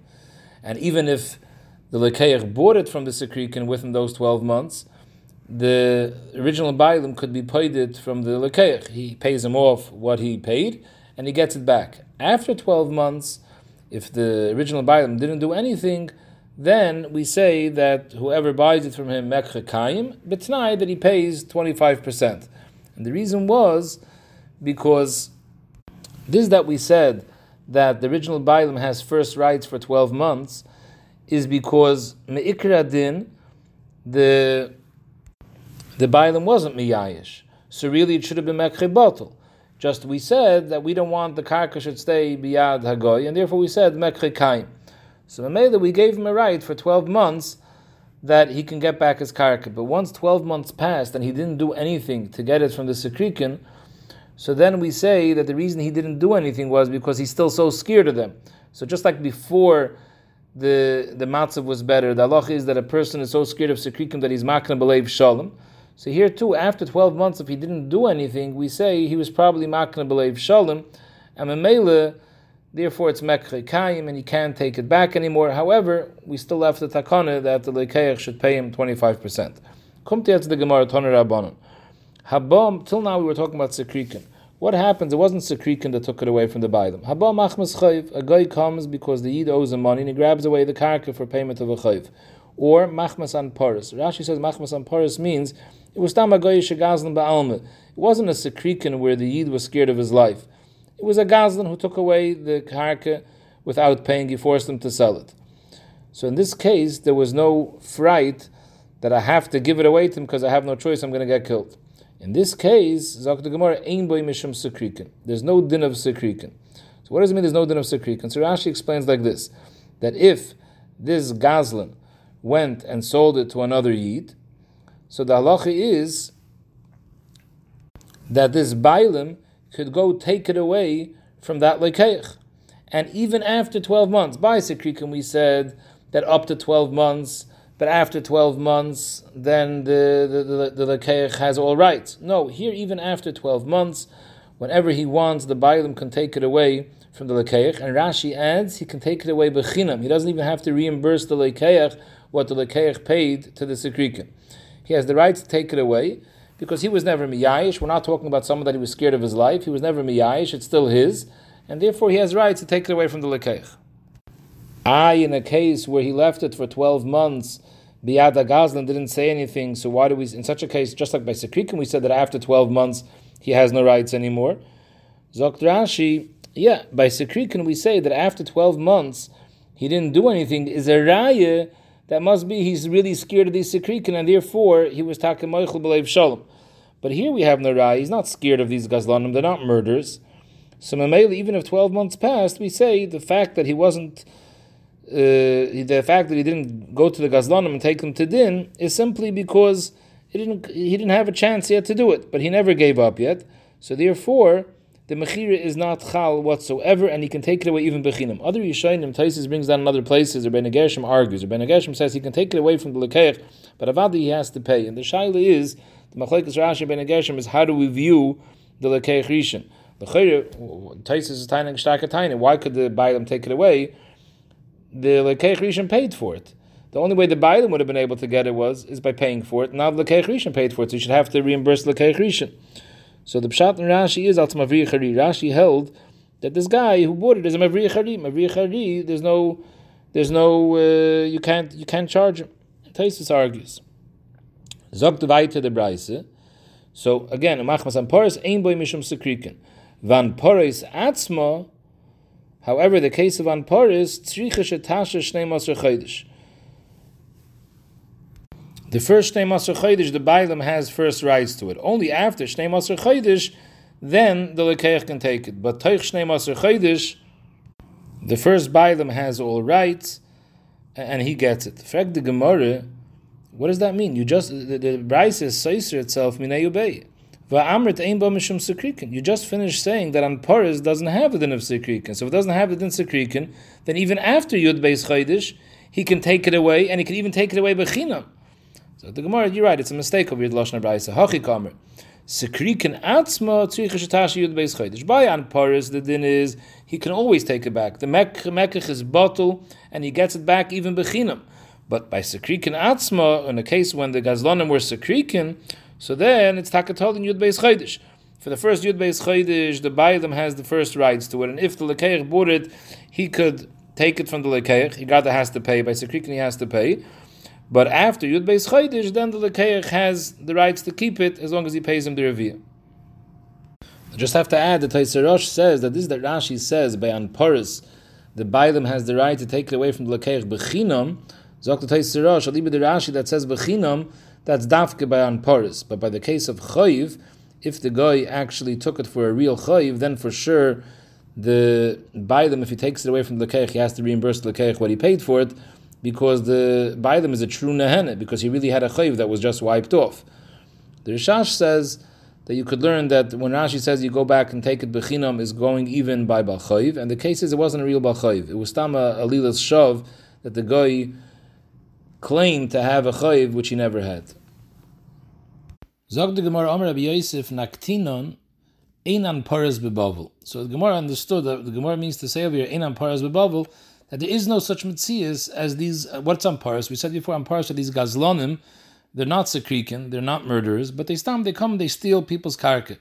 S1: And even if the Lekeich bought it from the Sekrikin within those 12 months, the original Bailim could be paid it from the Lekeich. He pays him off what he paid and he gets it back. After 12 months, if the original Bailim didn't do anything, then we say that whoever buys it from him, Mekhe Kayim, betnai that he pays 25%. And the reason was because this that we said that the original Bailam has first rights for 12 months is because Me'ikra Din, the, the Bailam wasn't Miyayish. So really it should have been Mekhe Bottle. Just we said that we don't want the karka should stay biyad hagoy, and therefore we said mekhe kaim. So Mamela, we gave him a right for 12 months that he can get back his karka. But once 12 months passed and he didn't do anything to get it from the Sekrikin, so then we say that the reason he didn't do anything was because he's still so scared of them. So just like before the the matzav was better, the Allah is that a person is so scared of Sekrikim that he's makna believe shalom. So here too, after 12 months, if he didn't do anything, we say he was probably makna believe shalom, and Mamela, Therefore, it's mekre kayim, and he can't take it back anymore. However, we still have the takana that the lekeich should pay him twenty five percent. Come to the Gemara Toner Rabbanon. Habam. Till now, we were talking about sekrikin. What happens? It wasn't sekrikin that took it away from the bailam. Habam machmas chayv. A guy comes because the yid owes him money, and he grabs away the karka for payment of a chayv. Or machmas an paris. Rashi says machmas an paris means it was tam a guy shegazlan ba'alma. It wasn't a sekrikin where the yid was scared of his life. It was a Gazlan who took away the karka without paying, he forced them to sell it. So in this case, there was no fright that I have to give it away to him because I have no choice, I'm going to get killed. In this case, Zak Gemara, Ein boy mishum sekrikin. There's no din of sekrikin. So what does it mean there's no din of sekrikin? So Rashi explains like this, that if this Gazlan went and sold it to another Yid, so the halacha is that this Bailim could go take it away from that lekeich. And even after 12 months, by Sekrikim we said that up to 12 months, but after 12 months, then the, the, the, the lekeich has all rights. No, here even after 12 months, whenever he wants, the Bailam can take it away from the lekeich. And Rashi adds, he can take it away bechinam. He doesn't even have to reimburse the lekeich what the lekeich paid to the Sekrikim. He has the right to take it away because he was never miyayish. We're not talking about someone that he was scared of his life. He was never miyayish. It's still his, and therefore he has rights to take it away from the lekeich. I, in a case where he left it for twelve months, Biada Gazlan didn't say anything. So why do we, in such a case, just like by Sekrikim, we said that after twelve months he has no rights anymore. Zokt Rashi, yeah, by Sekrikim we say that after twelve months he didn't do anything. Is a raya that must be he's really scared of these sekrikin, and therefore he was talking moichel b'leiv shalom. But here we have Narai, he's not scared of these gazlanim, they're not murders. So Mamela, even if 12 months passed, we say the fact that he wasn't, uh, the fact that he didn't go to the gazlanim and take them to din is simply because he didn't, he didn't have a chance yet to do it, but he never gave up yet. So therefore, the mechira is not chal whatsoever, and he can take it away even bechinim. Other Yishayim, Taisis brings down in other places, or Ben argues, or Ben says he can take it away from the lekeich, but avadi he has to pay. And the shaila is, the machlekes Rashi Ben is how do we view the lekeich rishon? The Taisis is tiny tiny. Why could the Bailam take it away? The lekeich rishon paid for it. The only way the Bailam would have been able to get it was is by paying for it. Now the lekeich rishon paid for it, so you should have to reimburse the lekeich rishon. So the pshat in Rashi is al Mavri Chari. Rashi held that this guy who bought it is a Mavri Chari. Mavri Chari, there's no, there's no, uh, you can't, you can't charge him. Taisus argues. Zog to the Braise. So again, Machmas and Poris, Ein Boy Mishum Sekriken. Van Poris Atzma, however, the case of Van Poris, Tzricha Shetasha Shnei Maser Chodesh. The first Shnei Maser Chodesh, the Bailam has first rights to it. Only after Shnei Maser Chodesh, then the Lekeich can take it. But Teich Shnei Maser Chodesh, the first Bailam has all rights, and he gets it. Frag the Gemara, what does that mean? You just the, the Bryce is Seiser itself minayubei. Va'amrit ein ba mishum. You just finished saying that on Paris doesn't have the din of sekrikin. So if it doesn't have the din sekrikin, then even after Yud Beis Chodesh, he can take it away, and he can even take it away bechinam. So the Gemara, you're right, it's a mistake of your Lashon Braisa. Hachi Kamer. Sekriken atzma tzricha shetashi yud beis chodesh. By an paris, the din is he can always take it back. The mekach is bottle, and he gets it back even bechinam. But by sekriken atzma, in a case when the gazlonim were sekriken, so then it's takatol in yud beis chodesh. For the first yud beis chodesh, the bayadam has the first rights to it, and if the lekeich bought it, he could take it from the lekeich. He got has to pay by Sekrikin. He has to pay. But after Yud Beis Chodesh, then the lekeich has the rights to keep it as long as he pays him the revia. I just have to add that Taisarosh says that this is that Rashi says by Anparis, the Bailam has the right to take it away from the lekeich bechinam. Zok the Taisarosh, Aliba the Rashi that says bechinam, that's dafke by Anparis. But by the case of Chayiv, if the guy actually took it for a real Chayiv, then for sure the Bailam, if he takes it away from the lekeich, he has to reimburse the lekeich what he paid for it because the by them is a true nehene, because he really had a chayiv that was just wiped off. The Rishash says that you could learn that when Rashi says you go back and take it bechinam is going even by balchayiv, and the case is it wasn't a real balchayiv. It was tama alilas shav that the guy claimed to have a chayiv which he never had. So the Gemara understood that the Gemara means to say over here einan paras bebavel that there is no such mitzias as these. Uh, what's on? We said before on are these gazlonim. They're not sekrikin, they're not murderers, but they stam, they come, they steal people's karka.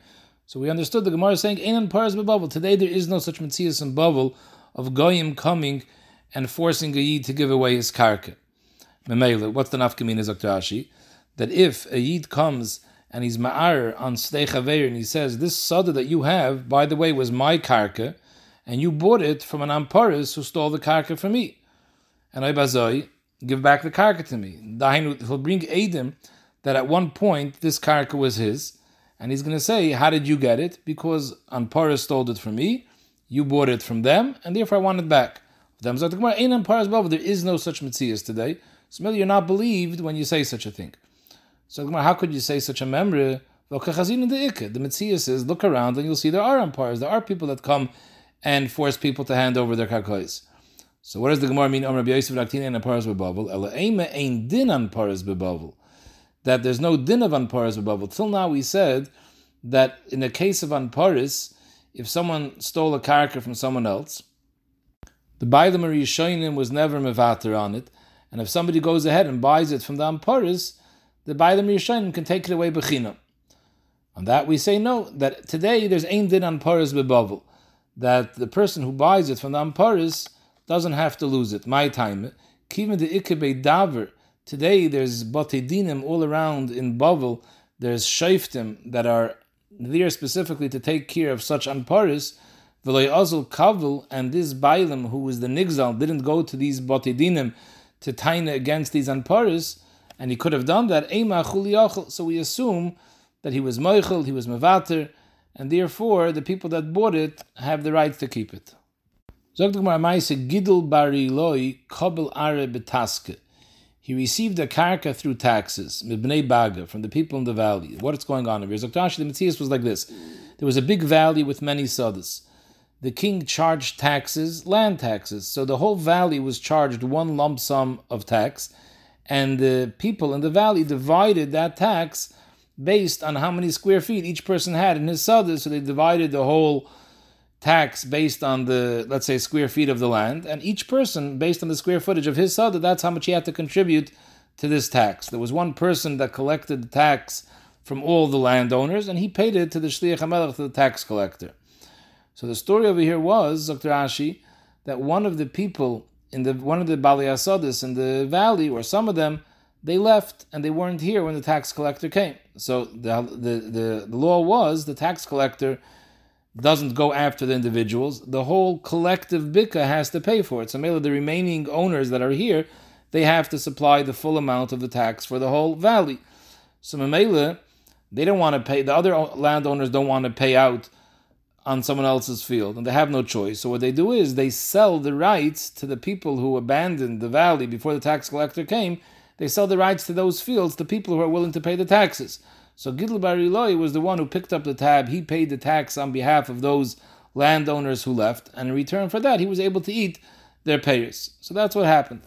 S1: So we understood the Gemara saying, "Einan paras Bavel." Today there is no such mitzias in Bavel of goyim coming and forcing a yid to give away his karka. Memele, what's the nafkamin is Ashi? That if a yid comes and he's ma'ar on steichaveir and he says, "This sada that you have, by the way, was my karka," and you bought it from an Amparis who stole the karka from me. And I bazoi, give back the karka to me. He'll bring Adim that at one point this karka was his, and he's going to say, How did you get it? Because Amparis stole it from me, you bought it from them, and therefore I want it back. There is no such mitzias today. So you're not believed when you say such a thing. So how could you say such a memory? The mitzias is look around and you'll see there are Amparis. There are people that come and force people to hand over their karkois. So what does the Gemara mean? Om Rabbi Yosef Raktina and Paras bebavel. Ema ein din on Paras bebavel. That there's no din of Anparis bebavel. Till now we said that in the case of Anparis, if someone stole a karka from someone else, the Bailam Yishoinim was never mevater on it, and if somebody goes ahead and buys it from the Anparis, the Bailam Yishoinim can take it away bechinam. On that we say no, that today there's ein din on Paris bebavel that the person who buys it from the Amparis doesn't have to lose it. My time. Even the Ikebe Daver. Today there's Batedinim all around in Bavel. There's Shaiftim that are there specifically to take care of such Amparis. V'loy Azul Kavel and this Bailim, who was the Nigzal, didn't go to these Batedinim to taina against these Amparis, and he could have done that. So we assume that he was Moichel, he was Mevater, and therefore the people that bought it have the right to keep it. He received a karka through taxes, Baga, from the people in the valley. What is going on here? Zaktashi, the Metzias was like this. There was a big valley with many sadas. The king charged taxes, land taxes. So the whole valley was charged one lump sum of tax, and the people in the valley divided that tax based on how many square feet each person had in his sada. So they divided the whole tax based on the, let's say, square feet of the land. And each person, based on the square footage of his sada, that's how much he had to contribute to this tax. There was one person that collected the tax from all the landowners, and he paid it to the Shliach HaMelech, to the tax collector. So the story over here was, Dr. Ashi, that one of the people in the one of the Bali Asadis in the valley, or some of them, they left and they weren't here when the tax collector came. So the, the, the, the, law was the tax collector doesn't go after the individuals. The whole collective bika has to pay for it. So maybe the remaining owners that are here, they have to supply the full amount of the tax for the whole valley. So Mamela, they don't want to pay, the other landowners don't want to pay out on someone else's field, and they have no choice. So what they do is they sell the rights to the people who abandoned the valley before the tax collector came, they sell the rights to those fields to people who are willing to pay the taxes. So Gidl Bariloi was the one who picked up the tab. He paid the tax on behalf of those landowners who left, and in return for that, he was able to eat their payers. So that's what happened.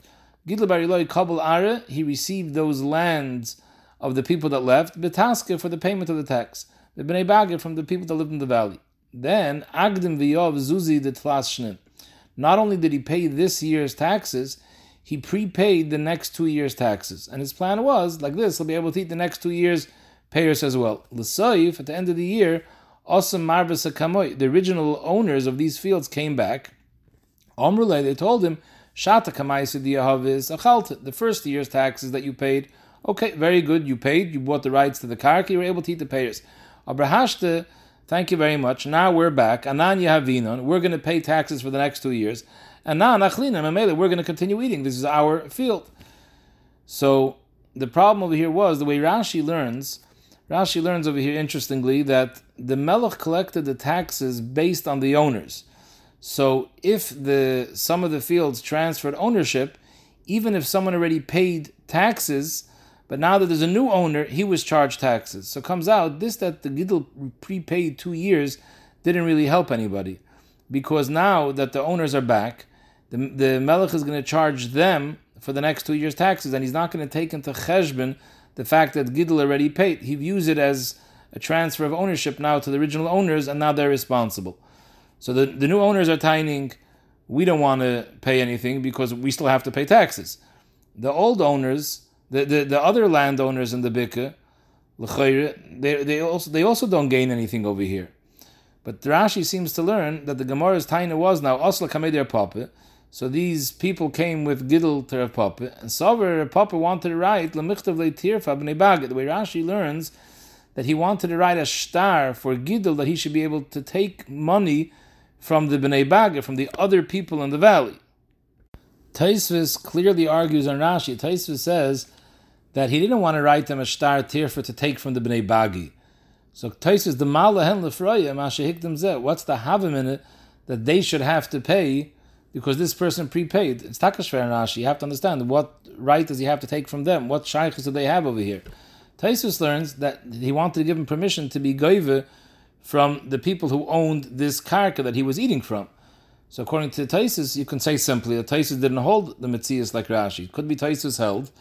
S1: Gidl Bariloi Kabul Are, he received those lands of the people that left, Betaska for the payment of the tax, the Bnei Bagir from the people that lived in the valley. Then Agdim Viyov Zuzi the Tlasshnin. Not only did he pay this year's taxes, he prepaid the next two years' taxes. And his plan was, like this, he'll be able to eat the next two years' payers as well. L'soif, at the end of the year, Osam Kamoy, the original owners of these fields came back. Omrule, they told him, Shata diyahavis achalta. The first year's taxes that you paid, okay, very good, you paid, you bought the rights to the karka, you were able to eat the payers. Abrahashta, thank you very much. Now we're back. Anan yahavinon, we're going to pay taxes for the next two years. And now we're going to continue eating. This is our field. So the problem over here was the way Rashi learns. Rashi learns over here, interestingly, that the Melech collected the taxes based on the owners. So if the some of the fields transferred ownership, even if someone already paid taxes, but now that there's a new owner, he was charged taxes. So comes out this that the Gidl prepaid two years didn't really help anybody. Because now that the owners are back, the, the Melech is going to charge them for the next two years' taxes, and he's not going to take into Cheshbon the fact that Gidl already paid. He views it as a transfer of ownership now to the original owners, and now they're responsible. So the, the new owners are tining, we don't want to pay anything because we still have to pay taxes. The old owners, the, the, the other landowners in the Bika, they, they, also, they also don't gain anything over here. But Rashi seems to learn that the Gemara's taina was now Osla Kameder Papa. So these people came with Gidl to Rav Papa, and Sover Papa wanted to write Lamichtav Leitirfa B'nei Bagit. The way Rashi learns that he wanted to write a star for Gidl that he should be able to take money from the Bnei Baga, from the other people in the valley. Taisvis clearly argues on Rashi. Taisvis says that he didn't want to write them a star tirfa to take from the Bnei Bagi. So Taisvis the Malahen Lefroya Mashahikdim Zeh. What's the havim in it that they should have to pay because this person prepaid? It's Takashver and Rashi. You have to understand what right does he have to take from them? What shaykhs do they have over here? Taisus learns that he wanted to give him permission to be goive from the people who owned this karka that he was eating from. So according to Taisus, you can say simply that Taisus didn't hold the Metzias like Rashi. It could be Taisus held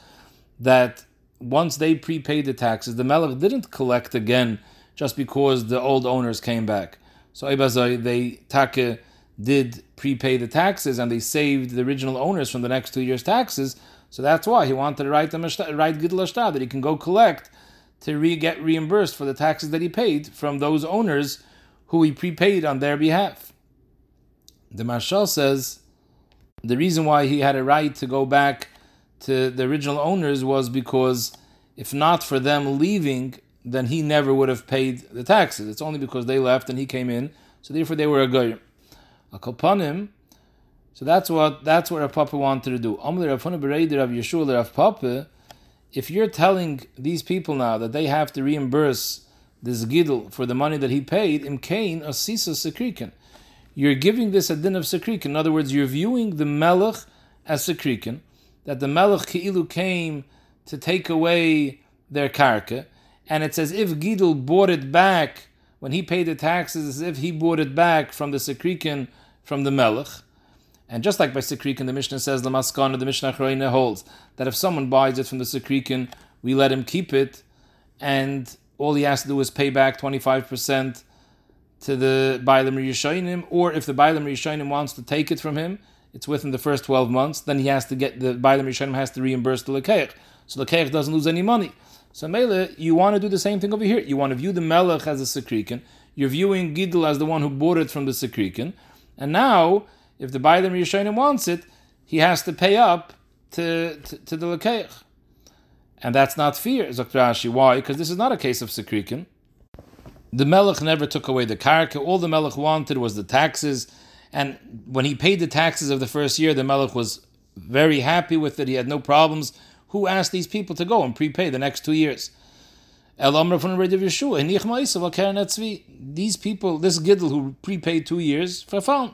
S1: that once they prepaid the taxes, the Melech didn't collect again just because the old owners came back. So Ibazai, they take did prepay the taxes and they saved the original owners from the next two years' taxes. So that's why he wanted to write them a write Gidl that he can go collect to re- get reimbursed for the taxes that he paid from those owners who he prepaid on their behalf. The Marshal says the reason why he had a right to go back to the original owners was because if not for them leaving, then he never would have paid the taxes. It's only because they left and he came in, so therefore they were a goyim. A kopanim. So that's what that's what Rav Papa wanted to do. Rav Rav Yeshua Rav Papa if you're telling these people now that they have to reimburse this gidl for the money that he paid, im kain asisa sekriken, you're giving this a din of sekriken. In other words, you're viewing the melech as sekriken, that the melech keilu came to take away their karka, and it's as if gidl bought it back when he paid the taxes, as if he bought it back from the sekriken from the melech. And just like by Sikrikin, the Mishnah says, the Maskana, the Mishnah Acharayna holds that if someone buys it from the Sikrikin, we let him keep it, and all he has to do is pay back 25% to the Bailam Rishainim, or if the Bailam Rishainim wants to take it from him, it's within the first 12 months, then he has to get, the Bailam Rishainim has to reimburse the Lekeich. So the Lekeich doesn't lose any money. So Mele, you want to do the same thing over here. You want to view the Melech as a Sikrikin, you're viewing Gidl as the one who bought it from the Sikrikin, and now if the Bailam Rishonim wants it, he has to pay up to, to, to the Lekeich. And that's not fear, Zok Rashi. Why? Because this is not a case of Sekrikin. The Melech never took away the karka. All the Melech wanted was the taxes. And when he paid the taxes of the first year, the Melech was very happy with it. He had no problems. Who asked these people to go and prepay the next two years? These people, this Giddel who prepaid two years,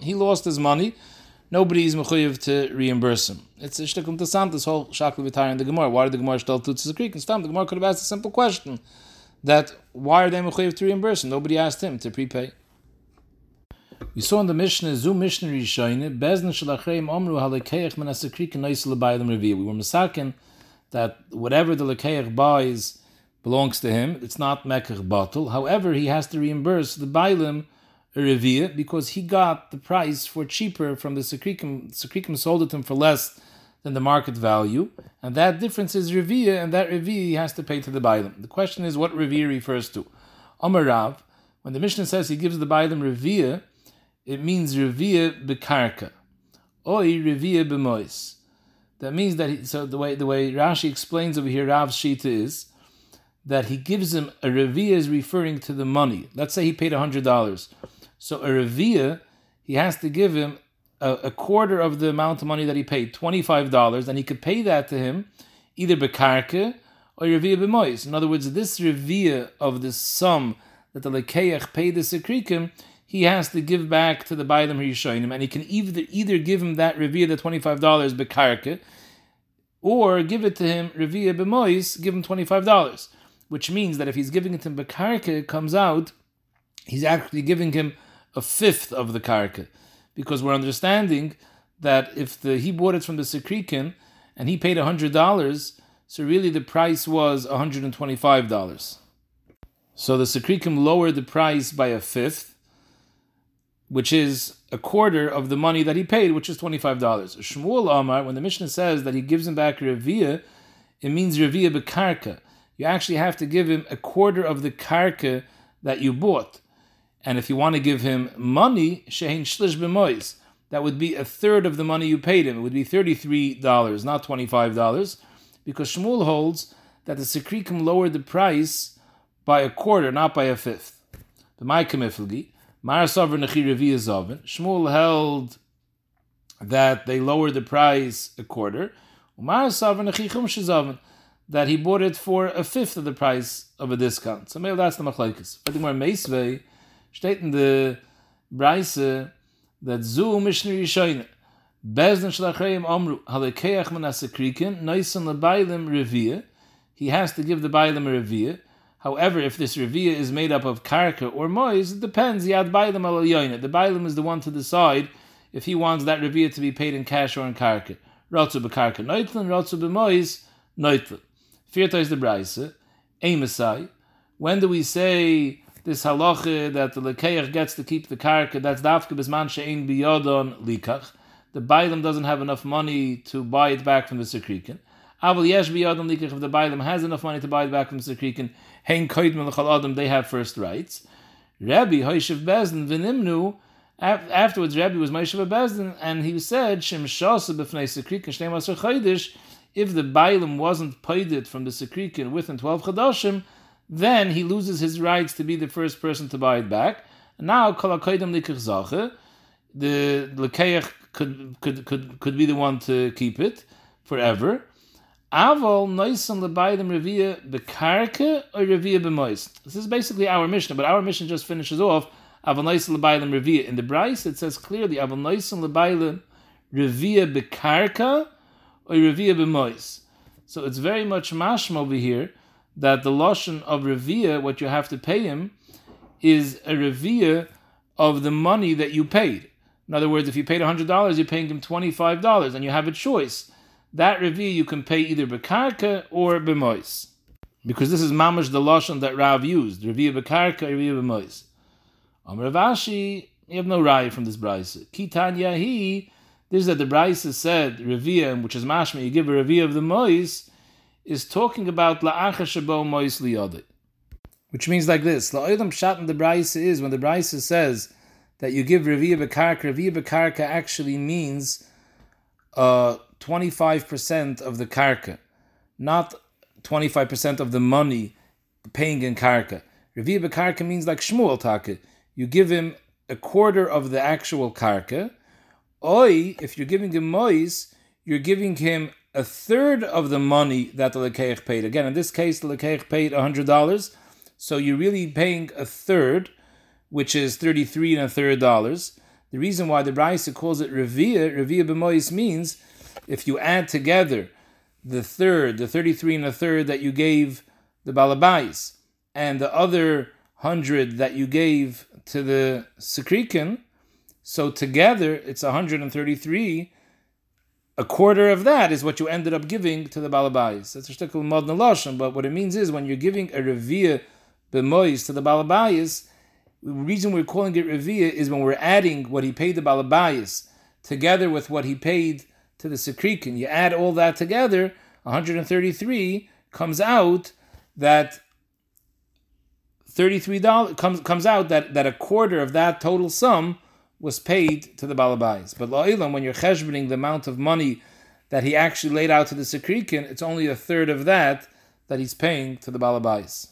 S1: he lost his money. Nobody is mechuyev to reimburse him. It's a to sam, this whole shakli v'tar in the Gemara. Why did the Gemara tell to the creek? The Gemara could have asked a simple question that why are they mechuyev to reimburse him? Nobody asked him to prepay. We saw in the Mishnah, Zu Mishnah Rishayne, Bezna Shalachreim Omru Halekeich Nois Lebayim Revi. We were misakin that whatever the Lekeich buys belongs to him. It's not Mekach bottle. However, he has to reimburse the Bailim Revia because he got the price for cheaper from the Sekrikim. Sekrikim sold it to him for less than the market value, and that difference is Revia, and that Revia he has to pay to the Bailim. The question is what Revia refers to. Amarav, when the Mishnah says he gives the Bailim Revia, it means Revia Bekarka. Oi revia b'mois. That means that he, so the way the way Rashi explains over here Rav's shita is that he gives him a revia is referring to the money. Let's say he paid hundred dollars, so a revia he has to give him a, a, quarter of the amount of money that he paid, twenty five dollars, and he could pay that to him either bekarke or revia b'mois. In other words, this revia of the sum that the lekeach paid the sekrikim, he has to give back to the Bailam Rishonim, and he can either either give him that revia, the twenty five dollars bekarke, or give it to him revia b'mois, give him twenty five dollars, which means that if he's giving it to him bekarke, it comes out he's actually giving him a fifth of the karka, because we're understanding that if the he bought it from the sekrikim and he paid hundred dollars so really the price was $125. So the Sekrikim lowered the price by a fifth, which is a quarter of the money that he paid, which is $25. Shmuel Amar, when the Mishnah says that he gives him back Revia, it means Revia bekarka. You actually have to give him a quarter of the karka that you bought. And if you want to give him money, shehin shlish b'mois, that would be a third of the money you paid him. It would be $33, not $25 because Shmuel holds that the Sekrikim lowered the price by a quarter, not by a fifth. The Maikamiflgi, Mar Sovereign Shmuel held that they lowered the price a quarter. Mar Sovereign that he bought it for a fifth of the price of a discount. So maybe that's the machlekes. I think more Meisvei steht in the Breise that Zu Mishnah Yishoyne Bezdin Shlachayim Omru Halekeach Manasekrikin Noisan Lebailim Revia. He has to give the Bailim a Revia. However, if this Revia is made up of Karka or Mois, it depends. Yad Bailim al The Bailim is the one to decide if he wants that Revia to be paid in cash or in Karka. Rotzu Bekarka Noitlin, Rotzu Bemois Noitlin. Firta is the Braise. Amesai. When do we say this halacha that the Lekeach gets to keep the Karka? That's Dafka Bisman Shein Biyodon Likach the Bailam doesn't have enough money to buy it back from the Sekrikin. Aval yesh biyadam likach, if the Bailam has enough money to buy it back from the Sekrikin, hein they have first rights. Rabbi Hoishev Bezdin Vinimnu, afterwards Rabbi was Moshe Bezdin, and he said, Shem shasa b'fnei Sekrikin shnei maser chaydish, if the Bailam wasn't paid it from the Sekrikin within 12 chadashim, then he loses his rights to be the first person to buy it back. Now, kol ha-koidem likach the lekeach could could could could be the one to keep it forever. Aval noisan lebaydim revia bekarke or revia b'mois. This is basically our mission, but our mission just finishes off aval noisan lebaydim revia. In the Bryce, it says clearly aval noisan lebaydim revia bekarka or revia b'mois. So it's very much mashma over here that the lashon of revia, what you have to pay him, is a revia of the money that you paid. In other words, if you paid $100, you're paying him $25, and you have a choice. That review you can pay either bekarka or bemois. Because this is mamash the lashon that Rav used, review bekarka, review bemois. Amr Ravashi, you have no raya from this brisa. Kitanya he, this is that the brisa said review, which is mashma, you give a review of the mois, is talking about la'acha shabo mois liyodit. Which means like this, la'oidam shat in the brisa is, when the brisa says, that you give Reviya Bekarka, Reviya Bekarka actually means uh, 25% of the Karka, not 25% of the money paying in Karka. Reviya Bekarka means like Shmuel Taka. You give him a quarter of the actual Karka. Oi, if you're giving him Mois, you're giving him a third of the money that the Lekeich paid. Again, in this case, the Lekeich paid $100, so you're really paying a third which is 33 and a third dollars. The reason why the Brisa calls it Revia, Revia B'mois means if you add together the third, the 33 and a third that you gave the Balabais, and the other hundred that you gave to the Sekrikin, so together it's 133. A quarter of that is what you ended up giving to the Balabais. That's a shtickle mod but what it means is when you're giving a Revia B'mois to the Balabais, the reason we're calling it Revia is when we're adding what he paid the Balabayas together with what he paid to the Sekrikin. You add all that together, 133 comes out that $33 comes comes out that, that a quarter of that total sum was paid to the balabais. But la'ilam, when you're cheshboning the amount of money that he actually laid out to the sekrikin, it's only a third of that that he's paying to the balabais.